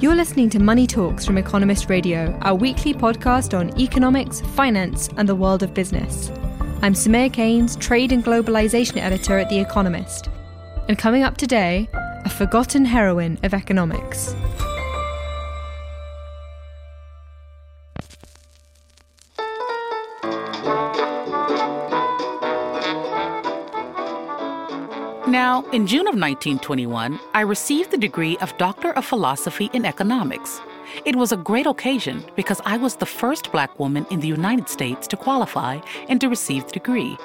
You're listening to Money Talks from Economist Radio, our weekly podcast on economics, finance, and the world of business. I'm Soumaya Keynes, trade and globalization editor at The Economist. And coming up today, a forgotten heroine of economics. Now, in June of 1921, I received the degree of Doctor of Philosophy in Economics. It was a great occasion because I was the first black woman in the United States to qualify and to receive the degree.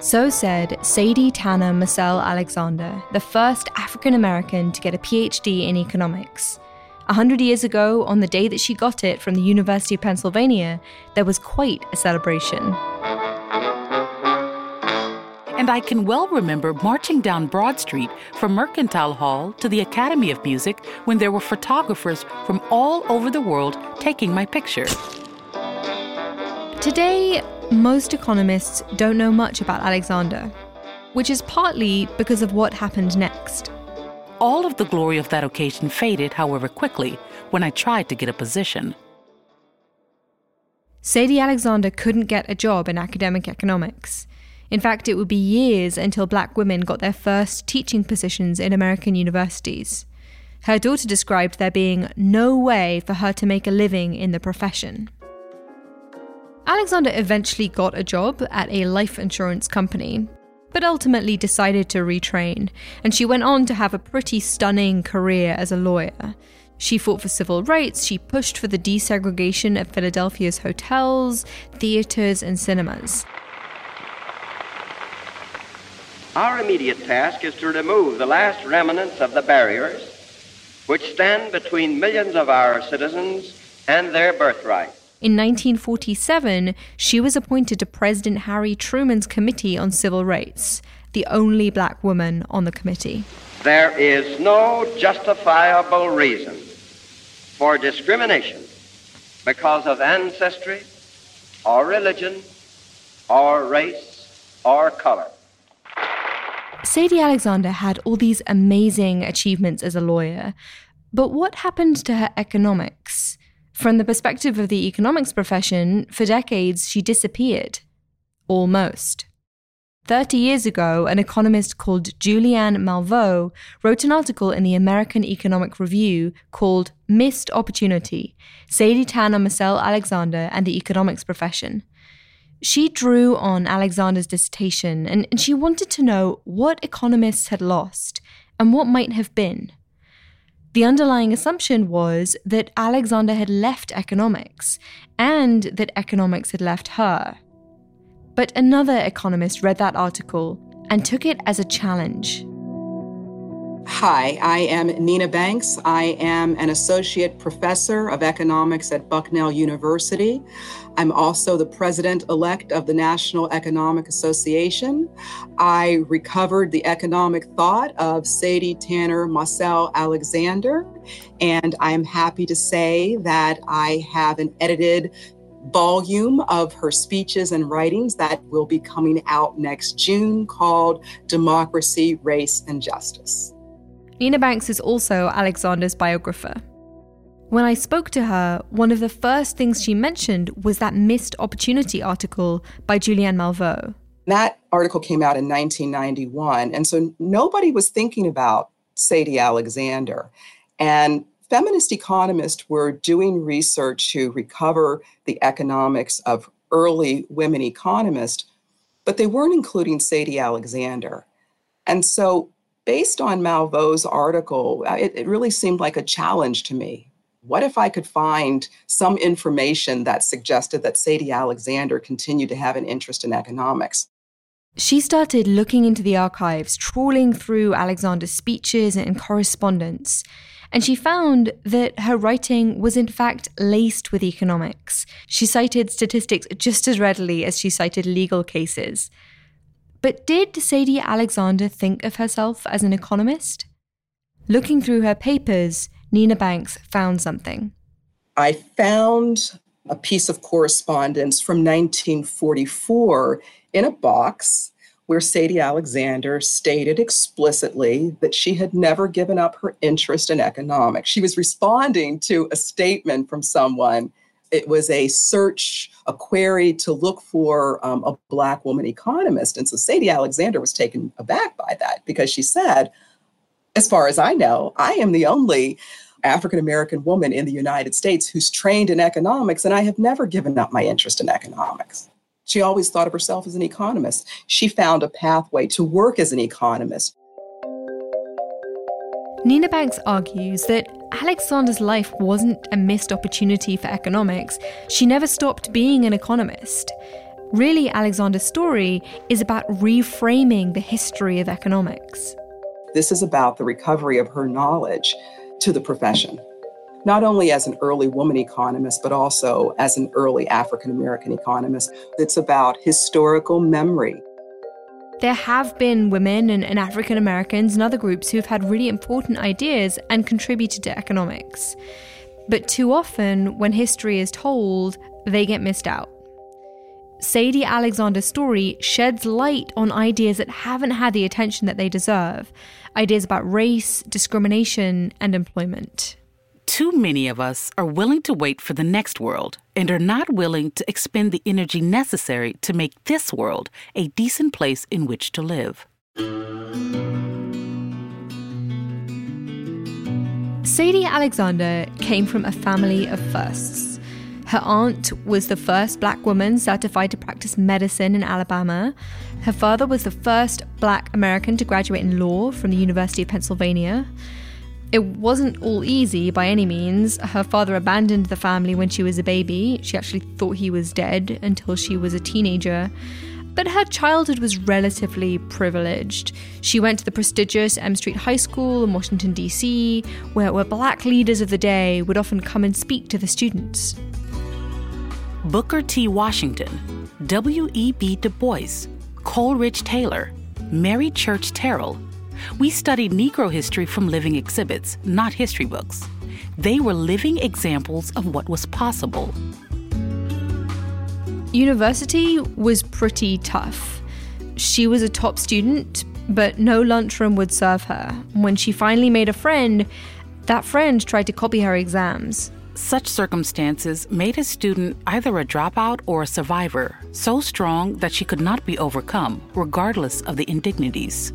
So said Sadie Tanner Mossell Alexander, the first African American to get a PhD in economics. A hundred years ago, on the day that she got it from the University of Pennsylvania, there was quite a celebration. And I can well remember marching down Broad Street from Mercantile Hall to the Academy of Music when there were photographers from all over the world taking my picture. Today, most economists don't know much about Alexander, which is partly because of what happened next. All of the glory of that occasion faded, however, quickly when I tried to get a position. Sadie Alexander couldn't get a job in academic economics. In fact, it would be years until black women got their first teaching positions in American universities. Her daughter described there being no way for her to make a living in the profession. Alexander eventually got a job at a life insurance company, but ultimately decided to retrain, and she went on to have a pretty stunning career as a lawyer. She fought for civil rights, she pushed for the desegregation of Philadelphia's hotels, theaters, and cinemas. Our immediate task is to remove the last remnants of the barriers which stand between millions of our citizens and their birthright. In 1947, she was appointed to President Harry Truman's Committee on Civil Rights, the only black woman on the committee. There is no justifiable reason for discrimination because of ancestry or religion or race or color. Sadie Alexander had all these amazing achievements as a lawyer, but what happened to her economics? From the perspective of the economics profession, for decades she disappeared. Almost. 30 years ago, an economist called Julianne Malveaux wrote an article in the American Economic Review called Missed Opportunity Sadie Tanner Mossell Alexander and the Economics Profession. She drew on Alexander's dissertation and, and she wanted to know what economists had lost and what might have been. The underlying assumption was that Alexander had left economics and that economics had left her. But another economist read that article and took it as a challenge. Hi, I am Nina Banks. I am an associate professor of economics at Bucknell University. I'm also the president elect of the National Economic Association. I recovered the economic thought of Sadie Tanner Mossell Alexander, and I'm happy to say that I have an edited volume of her speeches and writings that will be coming out next June called Democracy, Race, and Justice. Nina Banks is also Alexander's biographer. When I spoke to her, one of the first things she mentioned was that missed opportunity article by Julianne Malveaux. That article came out in 1991, and so nobody was thinking about Sadie Alexander. And feminist economists were doing research to recover the economics of early women economists, but they weren't including Sadie Alexander. And so, based on Malveaux's article, uh, it, it really seemed like a challenge to me what if I could find some information that suggested that Sadie Alexander continued to have an interest in economics? She started looking into the archives, trawling through Alexander's speeches and correspondence, and she found that her writing was in fact laced with economics. She cited statistics just as readily as she cited legal cases. But did Sadie Alexander think of herself as an economist? Looking through her papers, Nina Banks found something. I found a piece of correspondence from 1944 in a box where Sadie Alexander stated explicitly that she had never given up her interest in economics. She was responding to a statement from someone. It was a search, a query to look for um, a Black woman economist. And so Sadie Alexander was taken aback by that because she said, as far as I know, I am the only African American woman in the United States who's trained in economics, and I have never given up my interest in economics. She always thought of herself as an economist. She found a pathway to work as an economist. Nina Banks argues that Alexander's life wasn't a missed opportunity for economics. She never stopped being an economist. Really, Alexander's story is about reframing the history of economics. This is about the recovery of her knowledge to the profession, not only as an early woman economist, but also as an early African American economist. It's about historical memory. There have been women and, and African Americans and other groups who have had really important ideas and contributed to economics. But too often, when history is told, they get missed out. Sadie Alexander's story sheds light on ideas that haven't had the attention that they deserve ideas about race, discrimination, and employment. Too many of us are willing to wait for the next world and are not willing to expend the energy necessary to make this world a decent place in which to live. Sadie Alexander came from a family of firsts. Her aunt was the first black woman certified to practice medicine in Alabama. Her father was the first black American to graduate in law from the University of Pennsylvania. It wasn't all easy by any means. Her father abandoned the family when she was a baby. She actually thought he was dead until she was a teenager. But her childhood was relatively privileged. She went to the prestigious M Street High School in Washington, D.C., where, where black leaders of the day would often come and speak to the students. Booker T. Washington, W.E.B. Du Bois, Coleridge Taylor, Mary Church Terrell. We studied Negro history from living exhibits, not history books. They were living examples of what was possible. University was pretty tough. She was a top student, but no lunchroom would serve her. When she finally made a friend, that friend tried to copy her exams. Such circumstances made a student either a dropout or a survivor, so strong that she could not be overcome, regardless of the indignities.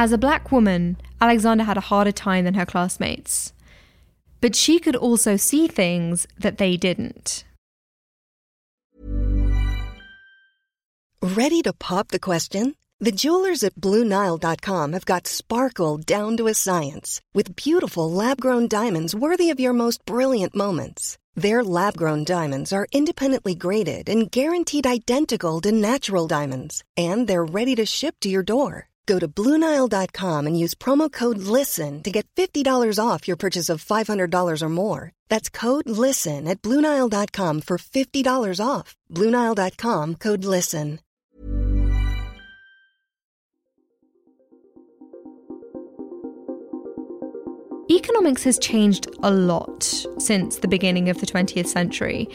As a black woman, Alexander had a harder time than her classmates. But she could also see things that they didn't. Ready to pop the question? The jewelers at Bluenile.com have got sparkle down to a science with beautiful lab grown diamonds worthy of your most brilliant moments. Their lab grown diamonds are independently graded and guaranteed identical to natural diamonds, and they're ready to ship to your door. Go to Bluenile.com and use promo code LISTEN to get $50 off your purchase of $500 or more. That's code LISTEN at Bluenile.com for $50 off. Bluenile.com code LISTEN. Economics has changed a lot since the beginning of the 20th century.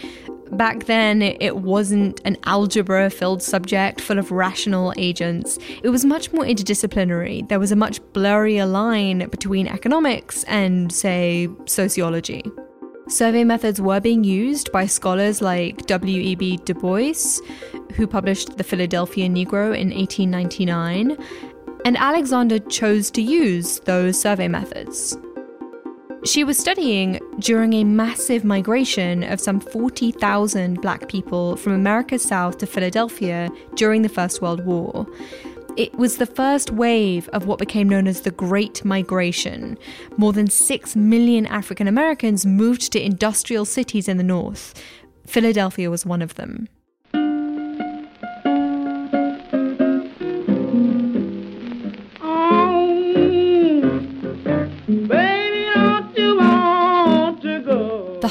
Back then, it wasn't an algebra filled subject full of rational agents. It was much more interdisciplinary. There was a much blurrier line between economics and, say, sociology. Survey methods were being used by scholars like W.E.B. Du Bois, who published The Philadelphia Negro in 1899, and Alexander chose to use those survey methods. She was studying during a massive migration of some 40,000 black people from America's South to Philadelphia during the First World War. It was the first wave of what became known as the Great Migration. More than 6 million African Americans moved to industrial cities in the North. Philadelphia was one of them.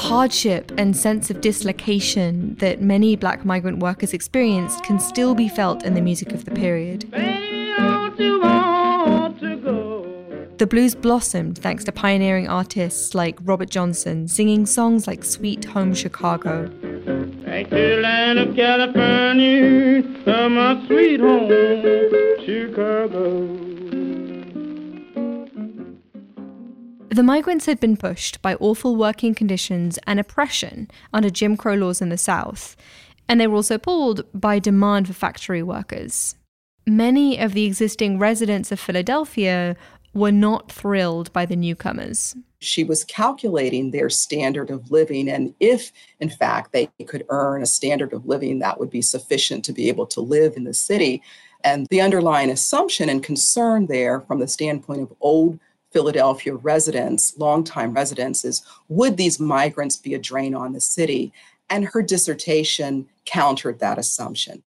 Hardship and sense of dislocation that many black migrant workers experienced can still be felt in the music of the period. The blues blossomed thanks to pioneering artists like Robert Johnson singing songs like Sweet Home Chicago. Back to The migrants had been pushed by awful working conditions and oppression under Jim Crow laws in the South, and they were also pulled by demand for factory workers. Many of the existing residents of Philadelphia were not thrilled by the newcomers. She was calculating their standard of living, and if, in fact, they could earn a standard of living that would be sufficient to be able to live in the city. And the underlying assumption and concern there, from the standpoint of old Philadelphia residents, longtime residents, is would these migrants be a drain on the city? And her dissertation countered that assumption.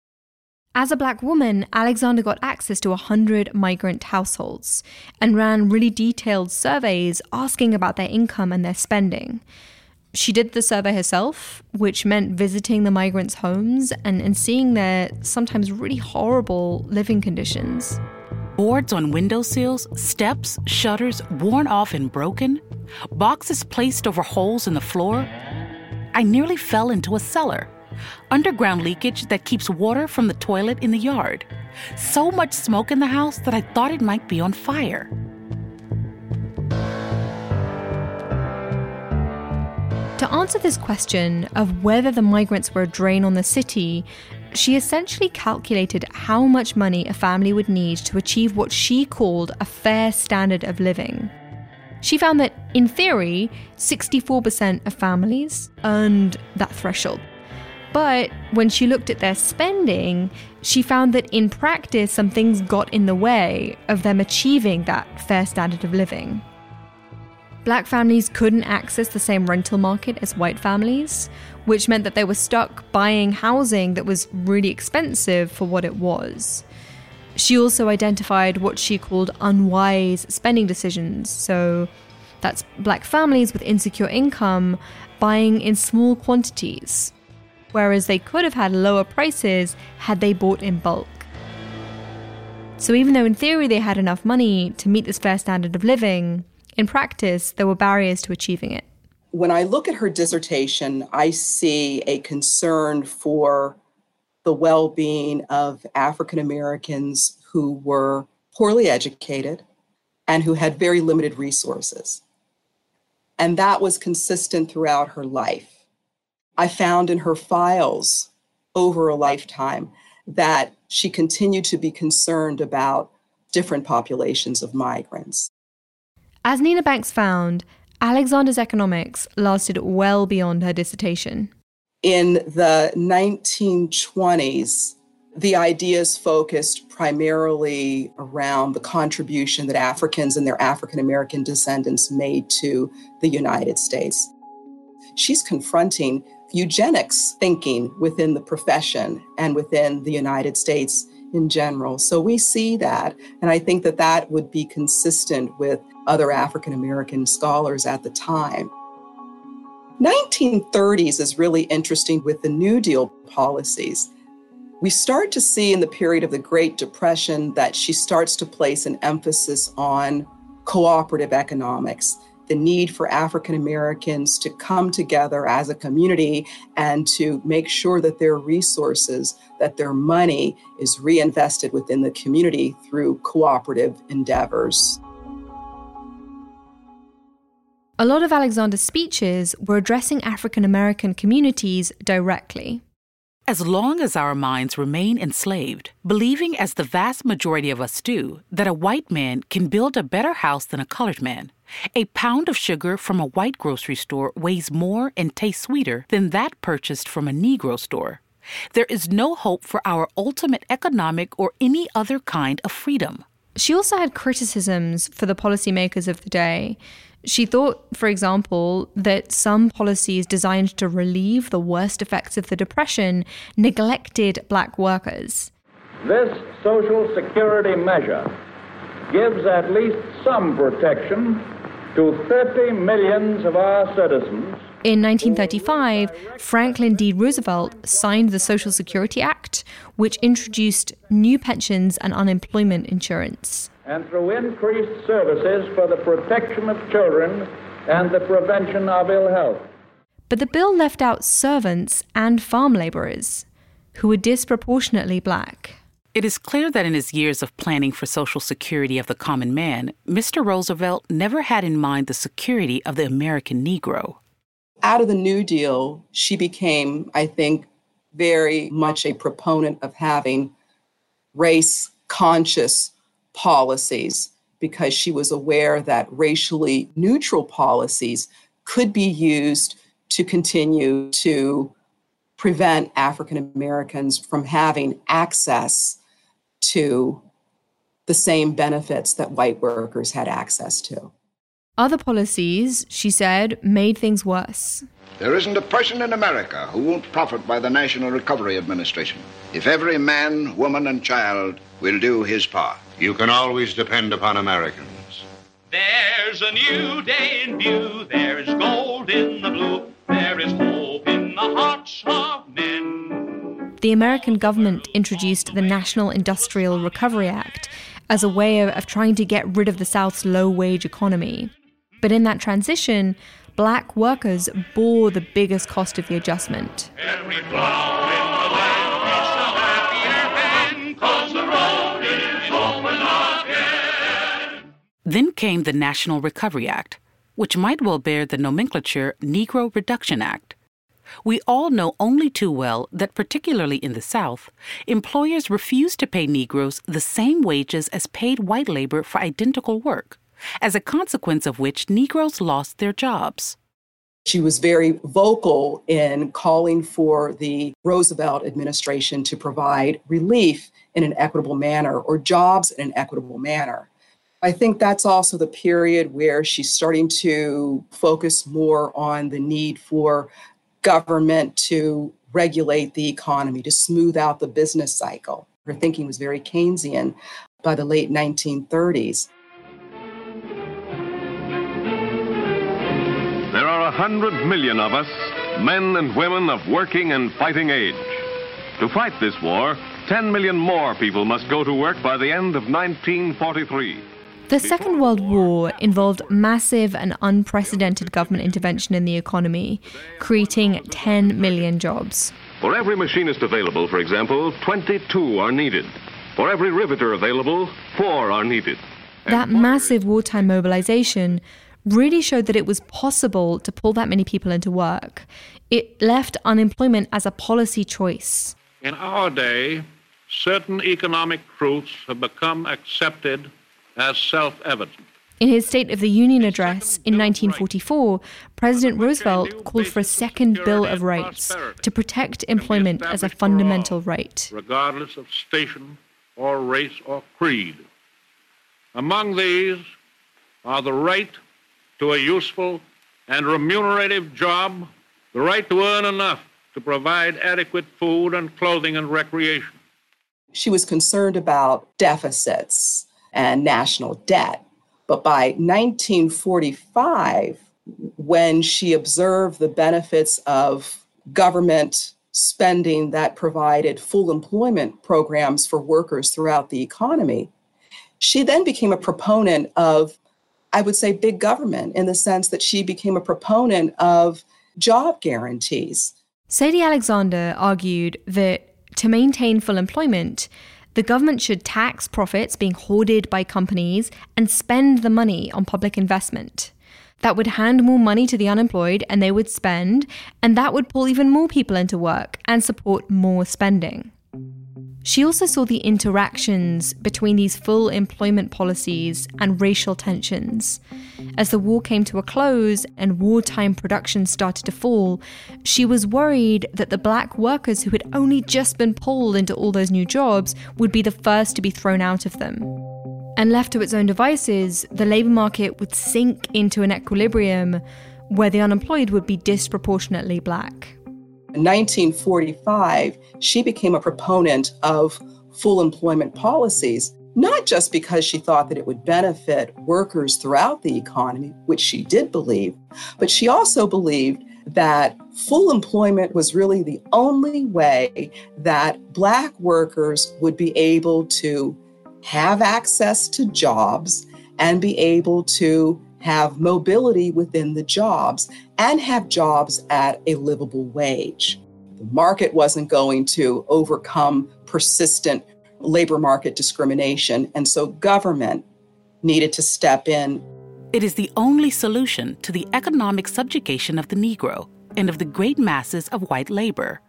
As a black woman, Alexander got access to 100 migrant households and ran really detailed surveys asking about their income and their spending. She did the survey herself, which meant visiting the migrants' homes and, and seeing their sometimes really horrible living conditions boards on windowsills, steps, shutters worn off and broken, boxes placed over holes in the floor. I nearly fell into a cellar. Underground leakage that keeps water from the toilet in the yard. So much smoke in the house that I thought it might be on fire. To answer this question of whether the migrants were a drain on the city, she essentially calculated how much money a family would need to achieve what she called a fair standard of living. She found that, in theory, 64% of families earned that threshold. But when she looked at their spending, she found that in practice, some things got in the way of them achieving that fair standard of living. Black families couldn't access the same rental market as white families, which meant that they were stuck buying housing that was really expensive for what it was. She also identified what she called unwise spending decisions. So that's black families with insecure income buying in small quantities, whereas they could have had lower prices had they bought in bulk. So even though in theory they had enough money to meet this fair standard of living, in practice there were barriers to achieving it when I look at her dissertation, I see a concern for the well being of African Americans who were poorly educated and who had very limited resources. And that was consistent throughout her life. I found in her files over a lifetime that she continued to be concerned about different populations of migrants. As Nina Banks found, Alexander's economics lasted well beyond her dissertation. In the 1920s, the ideas focused primarily around the contribution that Africans and their African American descendants made to the United States. She's confronting eugenics thinking within the profession and within the United States in general. So we see that. And I think that that would be consistent with other African American scholars at the time. 1930s is really interesting with the New Deal policies. We start to see in the period of the Great Depression that she starts to place an emphasis on cooperative economics the need for African Americans to come together as a community and to make sure that their resources, that their money is reinvested within the community through cooperative endeavors. A lot of Alexander's speeches were addressing African American communities directly. As long as our minds remain enslaved, believing, as the vast majority of us do, that a white man can build a better house than a colored man, a pound of sugar from a white grocery store weighs more and tastes sweeter than that purchased from a Negro store. There is no hope for our ultimate economic or any other kind of freedom. She also had criticisms for the policymakers of the day. She thought, for example, that some policies designed to relieve the worst effects of the Depression neglected black workers. This Social Security measure gives at least some protection to 30 millions of our citizens. In 1935, Franklin D. Roosevelt signed the Social Security Act, which introduced new pensions and unemployment insurance. And through increased services for the protection of children and the prevention of ill health. But the bill left out servants and farm laborers, who were disproportionately black. It is clear that in his years of planning for Social Security of the common man, Mr. Roosevelt never had in mind the security of the American Negro. Out of the New Deal, she became, I think, very much a proponent of having race conscious policies because she was aware that racially neutral policies could be used to continue to prevent African Americans from having access to the same benefits that white workers had access to. Other policies, she said, made things worse. There isn't a person in America who won't profit by the National Recovery Administration if every man, woman, and child will do his part. You can always depend upon Americans. There's a new day in view. There is gold in the blue. There is hope in the hearts of men. The American government introduced the National Industrial Recovery Act as a way of, of trying to get rid of the South's low wage economy. But in that transition, black workers bore the biggest cost of the adjustment. Then came the National Recovery Act, which might well bear the nomenclature Negro Reduction Act. We all know only too well that, particularly in the South, employers refuse to pay Negroes the same wages as paid white labor for identical work, as a consequence of which Negroes lost their jobs. She was very vocal in calling for the Roosevelt administration to provide relief in an equitable manner or jobs in an equitable manner. I think that's also the period where she's starting to focus more on the need for government to regulate the economy, to smooth out the business cycle. Her thinking was very Keynesian by the late 1930s. There are a hundred million of us, men and women of working and fighting age. To fight this war, 10 million more people must go to work by the end of 1943. The Second World War involved massive and unprecedented government intervention in the economy, creating 10 million jobs. For every machinist available, for example, 22 are needed. For every riveter available, four are needed. That massive wartime mobilization really showed that it was possible to pull that many people into work. It left unemployment as a policy choice. In our day, certain economic truths have become accepted as self evident. In his State of the Union address in 1944, President Roosevelt called for a second Bill of Rights to protect employment as a fundamental right. Regardless of station or race or creed. Among these are the right to a useful and remunerative job, the right to earn enough to provide adequate food and clothing and recreation. She was concerned about deficits and national debt. But by 1945, when she observed the benefits of government spending that provided full employment programs for workers throughout the economy, she then became a proponent of, I would say, big government in the sense that she became a proponent of job guarantees. Sadie Alexander argued that to maintain full employment, the government should tax profits being hoarded by companies and spend the money on public investment. That would hand more money to the unemployed and they would spend, and that would pull even more people into work and support more spending. She also saw the interactions between these full employment policies and racial tensions. As the war came to a close and wartime production started to fall, she was worried that the black workers who had only just been pulled into all those new jobs would be the first to be thrown out of them. And left to its own devices, the labour market would sink into an equilibrium where the unemployed would be disproportionately black. In 1945, she became a proponent of full employment policies, not just because she thought that it would benefit workers throughout the economy, which she did believe, but she also believed that full employment was really the only way that Black workers would be able to have access to jobs and be able to have mobility within the jobs and have jobs at a livable wage. The market wasn't going to overcome persistent labor market discrimination, and so government needed to step in. It is the only solution to the economic subjugation of the Negro and of the great masses of white labor.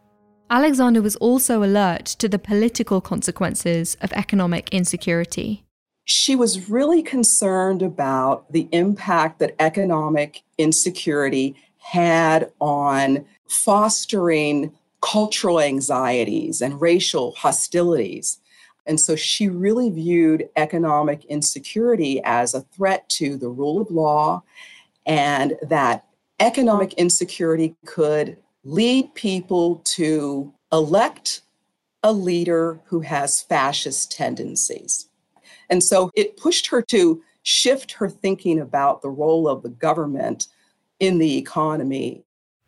Alexander was also alert to the political consequences of economic insecurity she was really concerned about the impact that economic insecurity had on fostering cultural anxieties and racial hostilities. And so she really viewed economic insecurity as a threat to the rule of law, and that economic insecurity could lead people to elect a leader who has fascist tendencies. And so it pushed her to shift her thinking about the role of the government in the economy.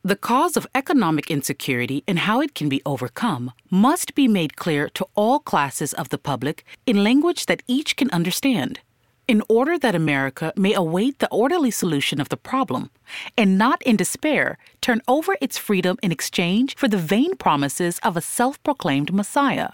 The cause of economic insecurity and how it can be overcome must be made clear to all classes of the public in language that each can understand, in order that America may await the orderly solution of the problem and not in despair turn over its freedom in exchange for the vain promises of a self proclaimed Messiah.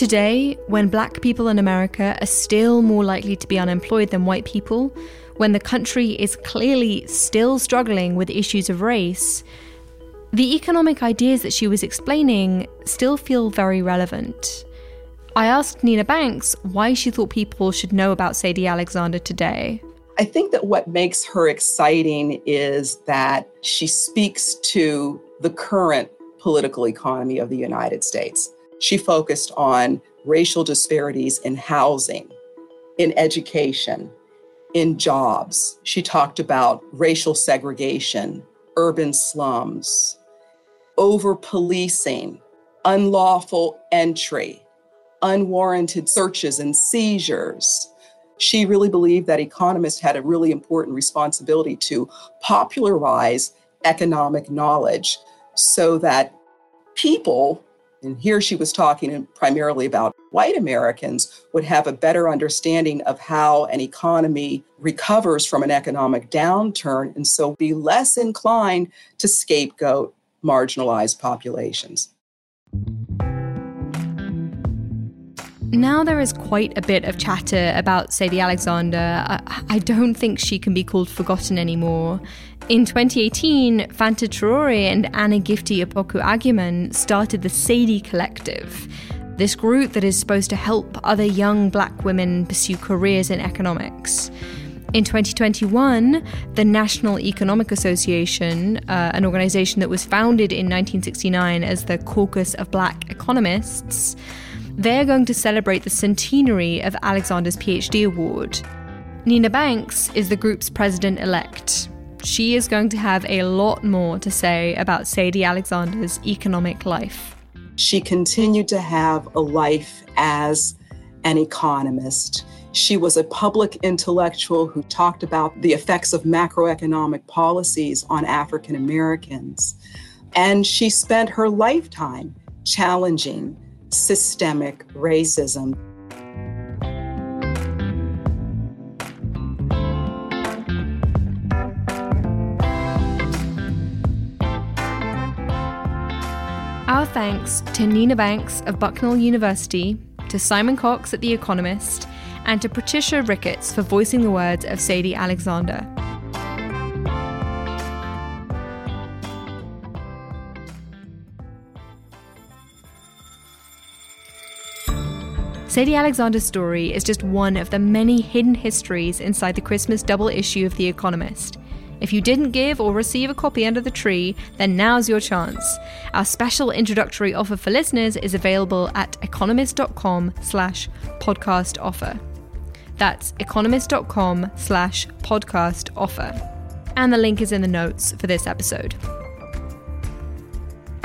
Today, when black people in America are still more likely to be unemployed than white people, when the country is clearly still struggling with issues of race, the economic ideas that she was explaining still feel very relevant. I asked Nina Banks why she thought people should know about Sadie Alexander today. I think that what makes her exciting is that she speaks to the current political economy of the United States. She focused on racial disparities in housing, in education, in jobs. She talked about racial segregation, urban slums, over policing, unlawful entry, unwarranted searches and seizures. She really believed that economists had a really important responsibility to popularize economic knowledge so that people and here she was talking primarily about white Americans would have a better understanding of how an economy recovers from an economic downturn and so be less inclined to scapegoat marginalized populations. Now there is quite a bit of chatter about Sadie Alexander. I, I don't think she can be called forgotten anymore. In 2018, Fanta Traore and Anna Gifty Opoku Agyeman started the Sadie Collective. This group that is supposed to help other young black women pursue careers in economics. In 2021, the National Economic Association, uh, an organization that was founded in 1969 as the Caucus of Black Economists, they're going to celebrate the centenary of Alexander's PhD award. Nina Banks is the group's president elect she is going to have a lot more to say about Sadie Alexander's economic life. She continued to have a life as an economist. She was a public intellectual who talked about the effects of macroeconomic policies on African Americans. And she spent her lifetime challenging systemic racism. Our thanks to Nina Banks of Bucknell University, to Simon Cox at The Economist, and to Patricia Ricketts for voicing the words of Sadie Alexander. Sadie Alexander's story is just one of the many hidden histories inside the Christmas double issue of The Economist. If you didn't give or receive a copy under the tree, then now's your chance. Our special introductory offer for listeners is available at economist.com slash podcast offer. That's economist.com slash podcast offer. And the link is in the notes for this episode.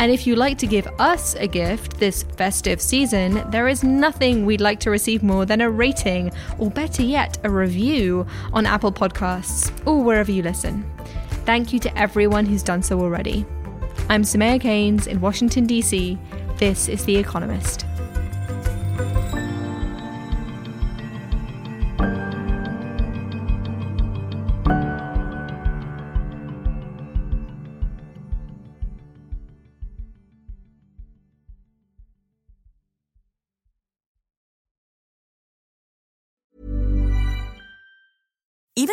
And if you'd like to give us a gift this festive season, there is nothing we'd like to receive more than a rating, or better yet, a review on Apple Podcasts or wherever you listen. Thank you to everyone who's done so already. I'm Soumaya Keynes in Washington, D.C. This is The Economist.